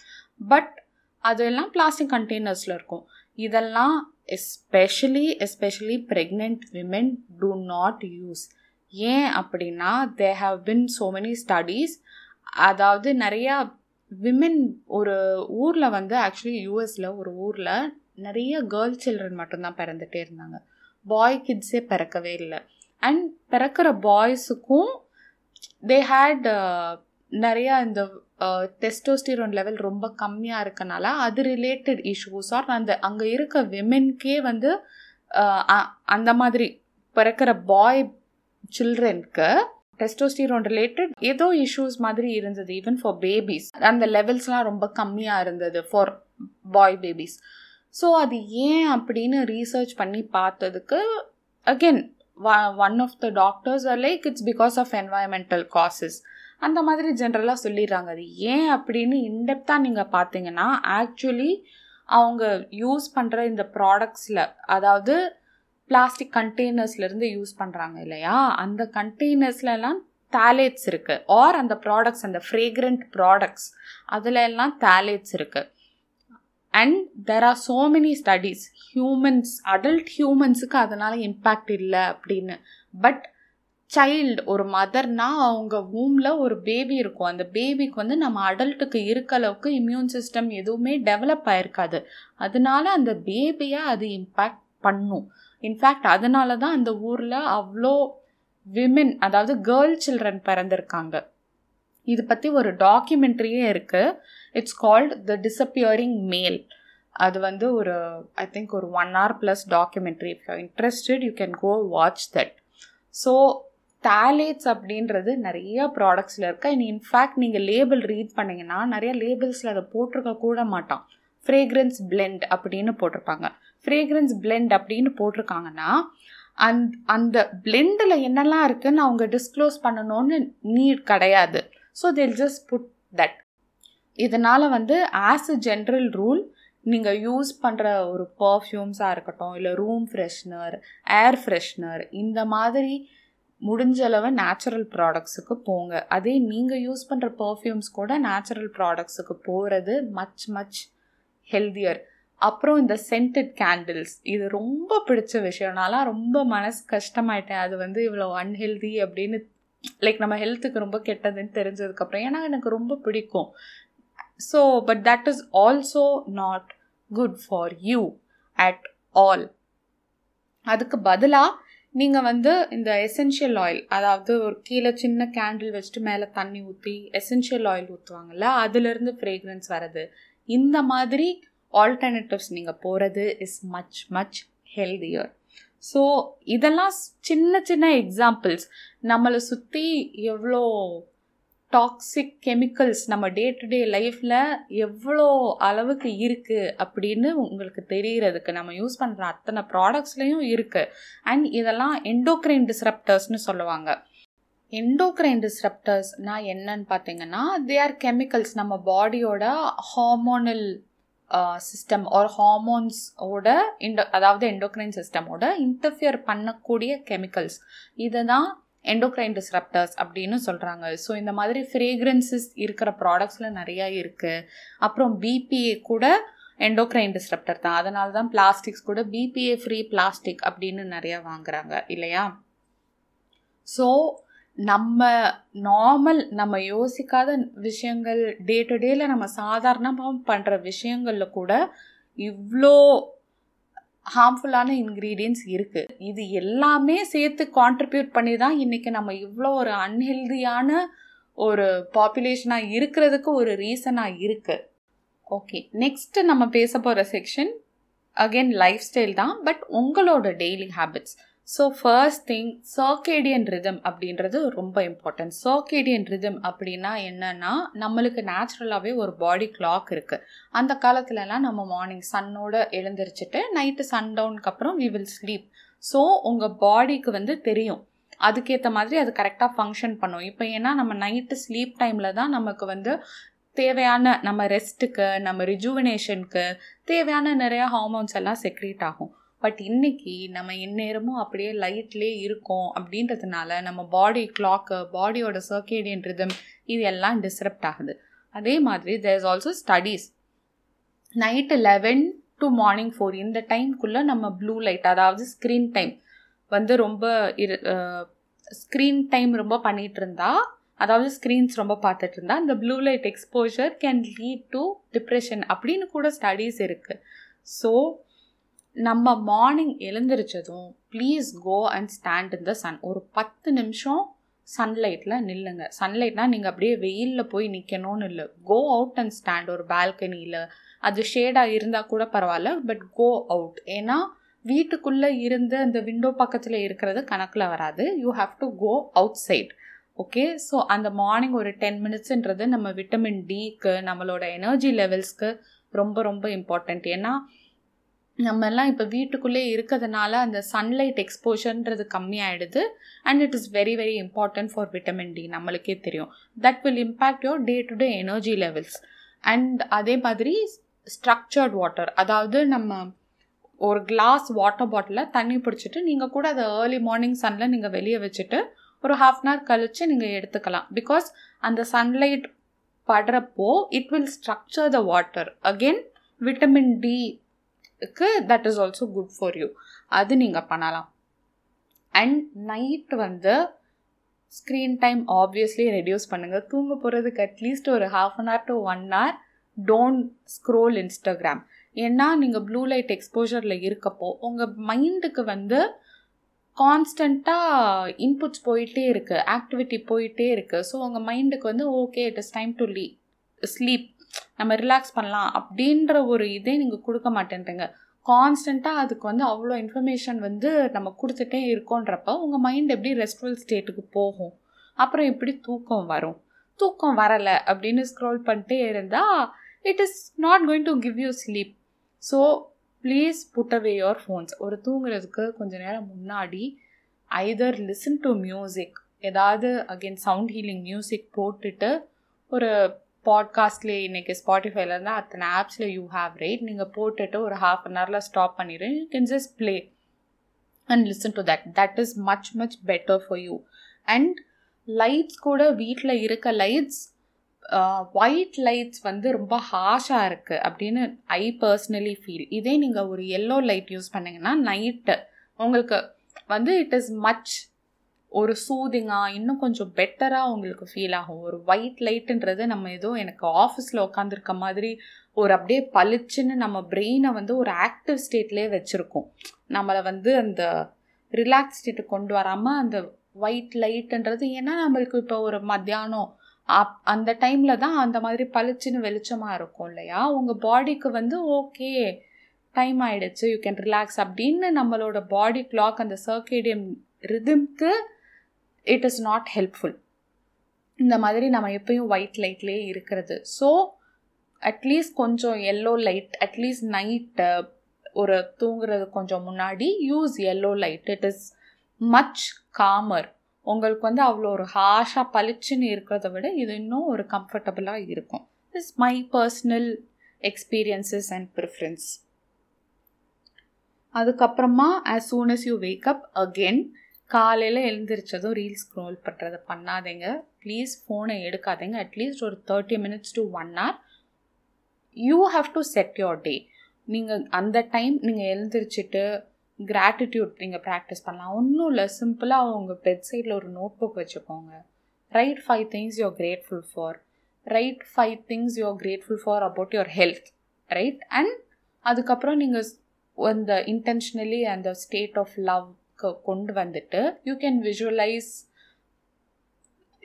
பட் அதெல்லாம் பிளாஸ்டிக் கண்டெய்னர்ஸில் இருக்கும். இதெல்லாம் especially especially pregnant women do not use ஏன் அப்படின்னா they have been so many studies அதாவது நிறையா விமென் ஒரு ஊரில் வந்து ஆக்சுவலி யூஎஸில் ஒரு ஊரில் நிறைய கேர்ள் சில்ட்ரன் மட்டும்தான் பிறந்துகிட்டே இருந்தாங்க. பாய் கிட்ஸே பிறக்கவே இல்லை. அண்ட் பிறக்கிற பாய்ஸுக்கும் தே ஹேட் நிறையா இந்த டெஸ்டோஸ்டிரோன் லெவல் ரொம்ப கம்மியாக இருக்கனால அது ரிலேட்டட் இஷ்யூஸ் ஆர் அந்த அங்கே இருக்க விமென்கே வந்து அந்த மாதிரி பிறக்கிற பாய் சில்ட்ரனுக்கு டெஸ்டோஸ்டிரோன் ரிலேட்டட் ஏதோ இஷ்யூஸ் மாதிரி இருந்தது ஈவன் ஃபார் பேபிஸ் அந்த லெவல்ஸ்லாம் ரொம்ப கம்மியாக இருந்தது ஃபார் பாய் பேபிஸ் ஸோ அது ஏன் அப்படின்னு ரீசர்ச் பண்ணி பார்த்ததுக்கு again one of the doctors are like it's because of environmental causes அந்த மாதிரி ஜென்ரலாக சொல்லிடுறாங்க. அது ஏன் அப்படின்னு இன்டெப்த்தாக நீங்கள் பார்த்தீங்கன்னா ஆக்சுவலி அவங்க யூஸ் பண்ணுற இந்த ப்ராடக்ட்ஸில் அதாவது பிளாஸ்டிக் கண்டெய்னர்ஸ்லேருந்து யூஸ் பண்ணுறாங்க இல்லையா? அந்த கண்டெய்னர்ஸ்லாம் தேலேட்ஸ் இருக்குது ஆர் அந்த ப்ராடக்ட்ஸ் அந்த ஃப்ரேக்ரண்ட் ப்ராடக்ட்ஸ் அதில் எல்லாம் தேலேட்ஸ் இருக்குது and there are so many studies humans adult ஹியூமன்ஸுக்கு அதனால் இம்பேக்ட் இல்லை அப்படின்னு. பட் சைல்டு ஒரு மதர்னா அவங்க வூமில் ஒரு பேபி இருக்கும். அந்த பேபிக்கு வந்து நம்ம அடல்ட்டுக்கு இருக்க அளவுக்கு இம்யூன் சிஸ்டம் எதுவுமே டெவலப் ஆயிருக்காது. அதனால அந்த பேபியை அது இம்பேக்ட் பண்ணும். இன்ஃபேக்ட் அதனால தான் அந்த ஊரில் அவ்வளோ விமென் அதாவது கேர்ள் சில்ட்ரன் பிறந்திருக்காங்க. இது பற்றி ஒரு டாக்குமெண்ட்ரியே இருக்குது இட்ஸ் கால்ட் த டிஸப்பியரிங் மேல் அது வந்து ஒரு ஐ திங்க் ஒரு one hour plus documentary if you interested you can go watch that so phthalates அப்படின்றது நிறைய ப்ராடக்ட்ஸில் இருக்குது அண்ட் இன்ஃபேக்ட் நீங்கள் லேபிள் ரீட் பண்ணிங்கன்னா நிறைய லேபிள்ஸில் அதை போட்டிருக்க கூட மாட்டான். ஃப்ரேக்ரன்ஸ் பிளெண்ட் அப்படின்னு போட்டிருப்பாங்க. ஃப்ரேக்ரன்ஸ் பிளெண்ட் அப்படின்னு போட்டிருக்காங்கன்னா அந் அந்த பிளெண்டில் என்னெல்லாம் இருக்குன்னு அவங்க டிஸ்க்ளோஸ் பண்ணணும்னு நீட் கிடையாது. ஸோ தில் ஜஸ்ட் புட் தட் இதனால் வந்து ஆஸ் அ ஜென்ரல் ரூல் நீங்கள் யூஸ் பண்ணுற ஒரு பர்ஃப்யூம்ஸாக இருக்கட்டும் இல்லை ரூம் ஃப்ரெஷ்னர் ஏர் ஃப்ரெஷ்னர் இந்த மாதிரி முடிஞ்ச அளவு நேச்சுரல் ப்ராடக்ட்ஸுக்கு போங்க. அதே நீங்கள் யூஸ் பண்ணுற பர்ஃப்யூம்ஸ் கூட நேச்சுரல் ப்ராடக்ட்ஸுக்கு போகிறது மச் மச் ஹெல்தியர் அப்புறம் இந்த சென்டட் கேண்டில்ஸ் இது ரொம்ப பிடிச்ச விஷயம்னாலாம் ரொம்ப மனசு கஷ்டமாயிட்டேன். அது வந்து இவ்வளோ அன்ஹெல்தி அப்படின்னு லைக் நம்ம ஹெல்த்துக்கு ரொம்ப கெட்டதுன்னு தெரிஞ்சதுக்கப்புறம். ஏன்னா எனக்கு ரொம்ப பிடிக்கும். So but that is also not good for you at all அதுக்கு பதிலாக நீங்கள் வந்து இந்த எசென்ஷியல் ஆயில் அதாவது ஒரு கீழே சின்ன கேண்டில் வச்சுட்டு மேலே தண்ணி ஊற்றி எசென்ஷியல் ஆயில் ஊற்றுவாங்கல்ல அதுலேருந்து ஃப்ரேக்ரன்ஸ் வர்றது. இந்த மாதிரி ஆல்டர்னேட்டிவ்ஸ் நீங்கள் போகிறது is much much healthier so இதெல்லாம் சின்ன சின்ன எக்ஸாம்பிள்ஸ் நம்மளை சுற்றி எவ்வளோ டாக்ஸிக் கெமிக்கல்ஸ் நம்ம டே டு டே லைஃப்பில் எவ்வளோ அளவுக்கு இருக்குது அப்படின்னு உங்களுக்கு தெரிகிறதுக்கு நம்ம யூஸ் பண்ணுற அத்தனை ப்ராடக்ட்ஸ்லேயும் இருக்குது அண்ட் இதெல்லாம் எண்டோக்ரைன் டிஸ்ரப்டர்ஸ்னு சொல்லுவாங்க. எண்டோக்ரைன் டிஸ்ரப்டர்ஸ்னால் என்னன்னு பார்த்தீங்கன்னா தே ஆர் கெமிக்கல்ஸ் நம்ம பாடியோட ஹார்மோனல் சிஸ்டம் ஒரு ஹார்மோன்ஸோட இண்டோ அதாவது எண்டோக்ரைன் சிஸ்டமோட இன்டர்ஃபியர் பண்ணக்கூடிய கெமிக்கல்ஸ் இதை தான் எண்டோக்ரைன் டிஸ்ரப்டர்ஸ் அப்படின்னு சொல்கிறாங்க ஸோ இந்த மாதிரி ஃப்ரேக்ரன்சஸ் இருக்கிற ப்ராடக்ட்ஸில் நிறையா இருக்குது அப்புறம் பிபிஏ கூட எண்டோக்ரைன் டிஸ்ரப்டர் தான். அதனால தான் பிளாஸ்டிக்ஸ் கூட பிபிஏ ஃப்ரீ பிளாஸ்டிக் அப்படின்னு நிறையா வாங்குறாங்க. இல்லையா? ஸோ நம்ம நார்மல் நம்ம யோசிக்காத விஷயங்கள் டே டு டேல நம்ம சாதாரணமாக பண்ணுற விஷயங்களில் கூட இவ்வளோ ஹார்ம்ஃபுல்லான இன்க்ரீடியன்ஸ் இருக்குது இது எல்லாமே சேர்த்து கான்ட்ரிபியூட் பண்ணி தான் இன்றைக்கி நம்ம இவ்வளோ ஒரு அன்ஹெல்தியான ஒரு பாப்புலேஷனாக இருக்கிறதுக்கு ஒரு ரீசனாக இருக்குது ஓகே நெக்ஸ்ட்டு நம்ம பேச போகிற செக்ஷன் அகெயின் லைஃப் ஸ்டைல் தான் பட் உங்களோட daily habits so first thing circadian rhythm அப்படின்றது ரொம்ப இம்பார்ட்டன்ட் சர்க்கேடியன் ரிதம் அப்படின்னா என்னன்னா நம்மளுக்கு நேச்சுரலாகவே ஒரு பாடி கிளாக் இருக்குது அந்த காலத்துலலாம் நம்ம மார்னிங் சன்னோட எழுந்திரிச்சிட்டு நைட்டு சன் டவுனுக்கு அப்புறம் வி வில் ஸ்லீப் ஸோ உங்கள் பாடிக்கு வந்து தெரியும். அதுக்கேற்ற மாதிரி அது கரெக்டாக ஃபங்க்ஷன் பண்ணும். இப்போ ஏன்னா நம்ம நைட்டு ஸ்லீப் டைமில் தான் நமக்கு வந்து தேவையான நம்ம ரெஸ்ட்டுக்கு நம்ம ரிஜுவினேஷனுக்கு தேவையான நிறையா ஹார்மோன்ஸ் எல்லாம் செக்ரேட் ஆகும். பட் இன்னைக்கு நம்ம எந்நேரமும் அப்படியே லைட்லேயே இருக்கோம் அப்படின்றதுனால நம்ம பாடி கிளாக்கு பாடியோட சர்க்கேடியன் ரிதம் இது எல்லாம் டிஸ்டர்ப்ட் ஆகுது. அதே மாதிரி there is also studies night eleven to morning four இந்த டைம்குள்ளே நம்ம ப்ளூ லைட் அதாவது ஸ்க்ரீன் டைம் வந்து ரொம்ப இரு ஸ்க்ரீன் டைம் ரொம்ப பண்ணிகிட்டு இருந்தா அதாவது ஸ்க்ரீன்ஸ் ரொம்ப பார்த்துட்டு இருந்தா இந்த blue light exposure can lead to depression அப்படின்னு கூட ஸ்டடீஸ் இருக்குது ஸோ நம்ம morning எழுந்திரிச்சதும் please go and stand in the sun ஒரு பத்து நிமிஷம் சன்லைட்டில் நில்லுங்க. சன்லைட்னால் நீங்கள் அப்படியே வெயிலில் போய் நிற்கணும்னு இல்லை. கோ அவுட் அண்ட் ஸ்டாண்ட் ஒரு பால்கனியில் அது ஷேடாக இருந்தால் கூட பரவாயில்ல பட் கோ அவுட் ஏன்னா வீட்டுக்குள்ளே இருந்து அந்த விண்டோ பக்கத்தில் இருக்கிறது கணக்கில் வராது. You have to go outside okay so அந்த மார்னிங் ஒரு டென் மினிட்ஸுன்றது நம்ம விட்டமின் டிக்கு நம்மளோட எனர்ஜி லெவல்ஸ்க்கு ரொம்ப ரொம்ப இம்பார்ட்டண்ட் ஏன்னா நம்ம எல்லாம் இப்போ வீட்டுக்குள்ளே இருக்கிறதுனால அந்த சன்லைட் எக்ஸ்போஷர்ன்றது கம்மியாயிடுது. And it is very very important for vitamin D நம்மளுக்கே தெரியும். That will impact your day to day energy levels and அதே மாதிரி ஸ்ட்ரக்சர்ட் வாட்டர் அதாவது நம்ம ஒரு கிளாஸ் வாட்டர் பாட்டிலில் தண்ணி பிடிச்சிட்டு நீங்கள் கூட அதை ஏர்லி மார்னிங் சன்னில் நீங்கள் வெளியே வச்சுட்டு ஒரு ஹாஃப் அன் ஹவர் கழித்து நீங்கள் எடுத்துக்கலாம். பிகாஸ் அந்த sunlight படுறப்போ it will structure the water again vitamin D க்கு that is also good for you அது நீங்கள் பண்ணலாம். அண்ட் நைட் வந்து ஸ்க்ரீன் டைம் ஆப்வியஸ்லி ரெடியூஸ் பண்ணுங்கள் தூங்க போகிறதுக்கு அட்லீஸ்ட் ஒரு half an hour to one hour don't scroll Instagram ஏன்னா நீங்கள் ப்ளூ லைட் எக்ஸ்போஜரில் இருக்கப்போ உங்கள் மைண்டுக்கு வந்து கான்ஸ்டண்ட்டாக இன்புட்ஸ் போயிட்டே இருக்குது ஆக்டிவிட்டி போயிட்டே இருக்குது ஸோ உங்கள் மைண்டுக்கு வந்து okay it is time to Lee sleep நம்ம ரிலாக்ஸ் பண்ணலாம் அப்படின்ற ஒரு இதே நீங்கள் கொடுக்க மாட்டேன்றீங்க. கான்ஸ்டண்ட்டாக அதுக்கு வந்து அவ்வளோ இன்ஃபர்மேஷன் வந்து நம்ம கொடுத்துட்டே இருக்கோன்றப்போ உங்கள் மைண்ட் எப்படி ரெஸ்ட்ஃபுல் ஸ்டேட்டுக்கு போகும். அப்புறம் எப்படி தூக்கம் வரும். தூக்கம் வரலை அப்படின்னு ஸ்க்ரோல் பண்ணிட்டே இருந்தால் it is not going to give you sleep so please put away your phones ஒரு தூங்குறதுக்கு கொஞ்ச நேரம் முன்னாடி ஐதர் லிசன் டு மியூசிக் ஏதாவது அகெயின் சவுண்ட் ஹீலிங் மியூசிக் போட்டுட்டு ஒரு பாட்காஸ்ட்லேயே இன்றைக்கி ஸ்பாட்டிஃபைல இருந்தால் அத்தனை ஆப்ஸில் யூ ஹாவ் ரைட் நீங்கள் போட்டுட்டு ஒரு ஹாஃப் அன் ஹவரில் ஸ்டாப் பண்ணிடு you can just play and listen to that that is much much better for you and lights கூட வீட்டில் இருக்க லைட்ஸ் ஒயிட் லைட்ஸ் வந்து ரொம்ப ஹாஷாக இருக்குது அப்படின்னு ஐ பர்சனலி ஃபீல் இதே நீங்கள் ஒரு எல்லோ லைட் யூஸ் பண்ணிங்கன்னா நைட்டு உங்களுக்கு வந்து இட் இஸ் மச் ஒரு சூதிங்காக இன்னும் கொஞ்சம் பெட்டராக உங்களுக்கு ஃபீல் ஆகும். ஒரு ஒயிட் லைட்டுன்றது நம்ம ஏதோ எனக்கு ஆஃபீஸில் உட்காந்துருக்க மாதிரி ஒரு அப்படியே பளிச்சுன்னு நம்ம பிரெயினை வந்து ஒரு ஆக்டிவ் ஸ்டேட்லேயே வச்சுருக்கோம். நம்மளை வந்து அந்த ரிலாக்ஸ் ஸ்டேட்டு கொண்டு வராமல் அந்த ஒயிட் லைட்டுன்றது ஏன்னா நம்மளுக்கு இப்போ ஒரு மத்தியானம் அப் அந்த டைமில் தான் அந்த மாதிரி பளிச்சுன்னு வெளிச்சமாக இருக்கும் இல்லையா? உங்கள் பாடிக்கு வந்து ஓகே டைம் ஆகிடுச்சு யூ கேன் ரிலாக்ஸ் அப்படின்னு நம்மளோட பாடி கிளாக் அந்த சர்க்கேடியம் ரிதம்க்கு இட் இஸ் நாட் ஹெல்ப்ஃபுல் இந்த மாதிரி நம்ம எப்பயும் ஒயிட் லைட்லேயே இருக்கிறது. ஸோ அட்லீஸ்ட் கொஞ்சம் yellow light at least night ஒரு தூங்குறது கொஞ்சம் முன்னாடி use yellow light it is much calmer உங்களுக்கு வந்து அவ்வளோ ஒரு ஹாஷாக பளிச்சுன்னு இருக்கிறத விட இது இன்னும் ஒரு கம்ஃபர்டபுளாக இருக்கும். Is my personal experiences and preference அதுக்கப்புறமா as soon as you wake up again காலையில் எழுந்திரிச்சதும் ரீல்ஸ் ஸ்க்ரோல் பண்ணுறதை பண்ணாதீங்க. ப்ளீஸ் ஃபோனை எடுக்காதீங்க. அட்லீஸ்ட் ஒரு thirty minutes to one hour you have to set your day நீங்கள் அந்த டைம் நீங்கள் எழுந்திரிச்சிட்டு கிராட்டிடியூட் நீங்கள் ப்ராக்டிஸ் பண்ணலாம். ஒன்றும் இல்லை. சிம்பிளாக உங்கள் பெட் சைடில் ஒரு நோட் புக் வச்சுக்கோங்க. Right five things you're grateful for right five things you're grateful for about your health right and அதுக்கப்புறம் நீங்கள் அந்த இன்டென்ஷனலி அந்த ஸ்டேட் ஆஃப் லவ் கொண்டு வந்துட்டு you can visualise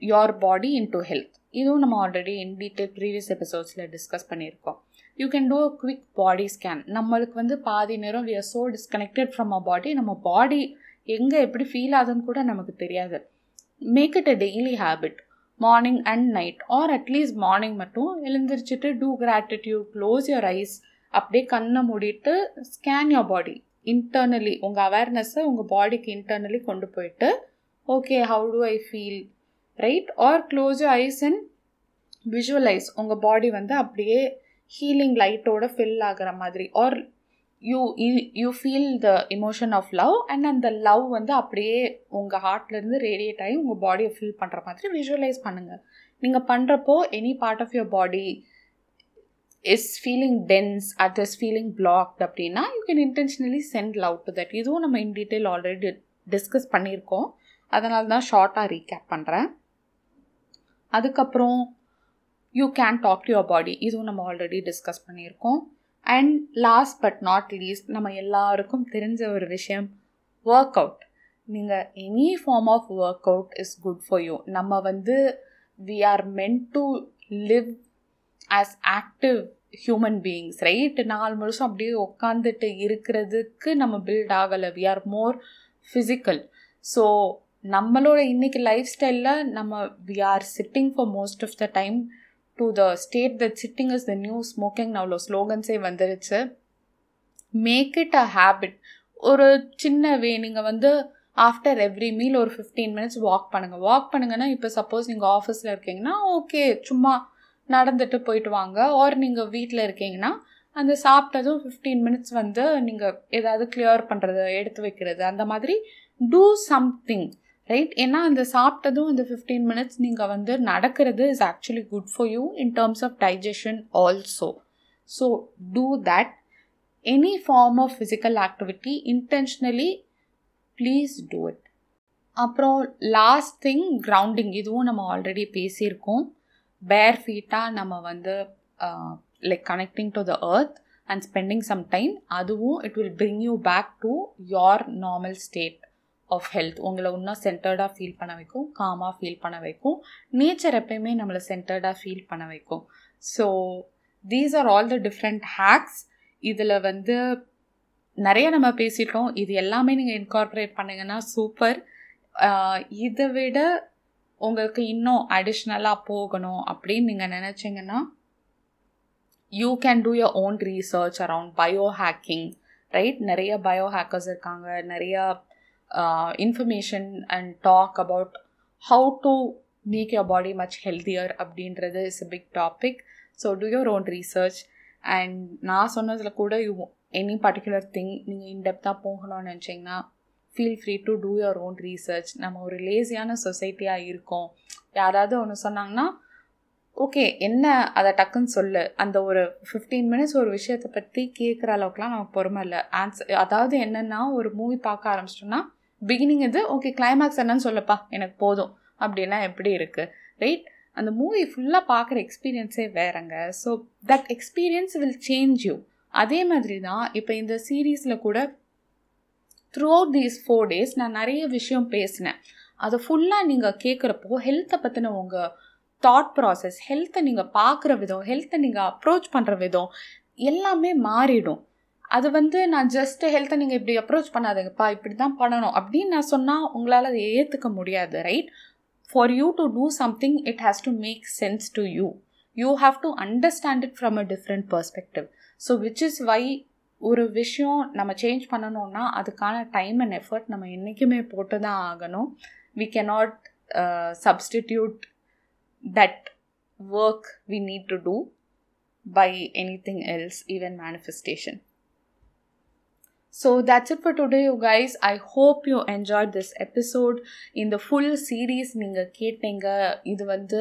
your body into health இதுவும் நம்ம ஆல்ரெடி இன் டீட்டெயில் ப்ரீவியஸ் எபிசோட்ஸில் discuss பண்ணியிருக்கோம். You can do a quick body scan நம்மளுக்கு வந்து பாதி நேரம் we are so disconnected from a body நம்ம பாடி எங்கே எப்படி ஃபீல் ஆகுதுன்னு கூட நமக்கு தெரியாது. Make it a daily habit morning and night or at least morning மட்டும் எழுந்திரிச்சிட்டு do gratitude close your eyes அப்படியே கண்ணை மூடிட்டு ஸ்கேன் யோர் பாடி இன்டர்னலி உங்கள் அவேர்னஸை உங்கள் பாடிக்கு இன்டர்னலி கொண்டு போயிட்டு okay how do I feel right or close eyes and visualise உங்கள் பாடி வந்து அப்படியே ஹீலிங் லைட்டோட ஃபில் ஆகிற மாதிரி. Or you you feel the emotion of love and அந்த லவ் வந்து அப்படியே உங்கள் ஹார்ட்லேருந்து ரேடியேட் ஆகி உங்கள் பாடியை ஃபீல் பண்ணுற மாதிரி விஷுவலைஸ் பண்ணுங்கள் நீங்கள் பண்ணுறப்போ any part of your body is feeling tense at is feeling blocked அப்படின்னா you can intentionally send love to that இதுவும் நம்ம இன் டீட்டெயில் ஆல்ரெடி டிஸ்கஸ் பண்ணியிருக்கோம். அதனால தான் ஷார்ட்டாக ரீகேப் பண்ணுறேன் அதுக்கப்புறம் you can talk to your body இதுவும் நம்ம ஆல்ரெடி டிஸ்கஸ் பண்ணியிருக்கோம். And last but not least நம்ம எல்லாருக்கும் தெரிஞ்ச ஒரு விஷயம் ஒர்க் அவுட் நீங்கள் any form of workout is good for you நம்ம வந்து we are meant to live as active human beings right நாலு முழுசும் அப்படியே உட்காந்துட்டு இருக்கிறதுக்கு நம்ம பில்ட் ஆகலை. We are more physical so நம்மளோட இன்னைக்கு லைஃப் ஸ்டைலில் நம்ம we are sitting for most of the time to the state that sitting is the new smoking அவ்வளோ ஸ்லோகன்ஸே வந்துருச்சு. மேக் இட் அ ஹேபிட் ஒரு சின்ன வே நீங்கள் வந்து ஆஃப்டர் எவ்ரி மீல் ஒரு ஃபிஃப்டீன் மினிட்ஸ் வாக் பண்ணுங்கள் வாக் பண்ணுங்கன்னா இப்போ சப்போஸ் நீங்கள் ஆஃபீஸில் இருக்கீங்கன்னா ஓகே சும்மா நடந்துட்டு போயிட்டு வாங்க. ஆர் நீங்கள் வீட்டில் இருக்கீங்கன்னா அந்த சாப்பிட்டதும் ஃபிஃப்டீன் மினிட்ஸ் வந்து நீங்கள் ஏதாவது கிளியர் பண்ணுறது எடுத்து வைக்கிறது. அந்த மாதிரி டூ சம்திங் ரைட் ஏன்னா அந்த சாப்பிட்டதும் அந்த ஃபிஃப்டீன் மினிட்ஸ் நீங்கள் வந்து நடக்கிறது is actually good for you in terms of digestion also so do that any form of physical activity intentionally please do it அப்புறம் லாஸ்ட் திங் கிரவுண்டிங் இதுவும் நம்ம ஆல்ரெடி பேசியிருக்கோம். பேர் ஃபீட்டாக நம்ம வந்து like connecting to the earth and spending some time அதுவும் it will bring you back to your normal state of health உங்களை இன்னும் சென்டர்டாக ஃபீல் பண்ண வைக்கும் காமாக ஃபீல் பண்ண வைக்கும். நேச்சர் எப்பயுமே நம்மளை சென்டர்டாக ஃபீல் பண்ண வைக்கும். So these are all the different hacks இதில் வந்து நிறைய நம்ம பேசிட்டோம். இது எல்லாமே நீங்கள் இன்கார்பரேட் பண்ணிங்கன்னா சூப்பர் இதை விட உங்களுக்கு இன்னும் அடிஷ்னலாக போகணும் அப்படின்னு நீங்கள் நினச்சிங்கன்னா you can do your own research around biohacking right நிறைய பயோ ஹேக்கர்ஸ் இருக்காங்க. நிறையா information and talk about how to make your body much healthier அப்படின்றது is a big topic so do your own research and நான் சொன்னதில் கூட you any particular thing நீங்கள் இன்டெப்த்தாக போகணும்னு நினச்சிங்கன்னா feel free to do your own research நம்ம ஒரு லேசியான சொசைட்டியாக இருக்கோம். யாராவது ஒன்று சொன்னாங்கன்னா ஓகே என்ன அதை டக்குன்னு சொல்லு. அந்த ஒரு ஃபிஃப்டீன் மினிட்ஸ் ஒரு விஷயத்தை பற்றி கேட்குற அளவுக்குலாம் நமக்கு பொறுமை இல்லை. ஆன்சர் அதாவது என்னென்னா ஒரு மூவி பார்க்க ஆரம்பிச்சிட்டோம்னா பிகினிங் இது ஓகே கிளைமேக்ஸ் என்னன்னு சொல்லப்பா எனக்கு போதும். அப்படின்னா எப்படி இருக்குது ரைட் அந்த மூவி ஃபுல்லாக பார்க்குற எக்ஸ்பீரியன்ஸே வேறங்க. So that experience will change you அதே மாதிரி தான் இப்போ இந்த சீரீஸில் கூட throughout these four days நான் நிறைய விஷயம் பேசினேன். அதை ஃபுல்லாக நீங்கள் கேட்குறப்போ ஹெல்த்தை பற்றின உங்கள் தாட் ப்ராசஸ் ஹெல்த்தை நீங்கள் பார்க்குற விதம் ஹெல்த்தை நீங்கள் அப்ரோச் பண்ணுற விதம் எல்லாமே மாறிடும். அது வந்து நான் ஜஸ்ட் ஹெல்த்தை நீங்கள் இப்படி அப்ரோச் பண்ணாதீங்கப்பா இப்படி தான் பண்ணணும் அப்படின்னு நான் சொன்னால் உங்களால் அதை ஏற்றுக்க முடியாது right for you to do something it has to make sense to you you have to understand it from a different perspective so which is why ஒரு விஷயம் நம்ம சேஞ்ச் பண்ணணும்னா அதுக்கான டைம் அண்ட் எஃபர்ட் நம்ம என்றைக்குமே போட்டு தான் ஆகணும் we cannot substitute that work we need to do by anything else even manifestation So that's it for today, you guys. I hope you enjoyed this episode. இந்த full series நீங்கள் கேட்டீங்க இது வந்து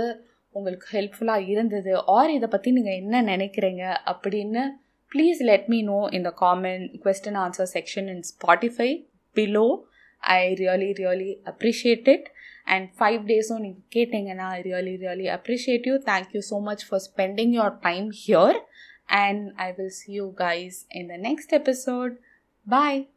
உங்களுக்கு ஹெல்ப்ஃபுல்லாக இருந்தது ஆர் இதை பற்றி நீங்கள் என்ன நினைக்கிறீங்க அப்படின்னு please let me know in the comment question answer section in Spotify below. I really, really appreciate it. And five days on Ketengana, I really, really appreciate you. Thank you so much for spending your time here. And I will see you guys in the next episode. Bye.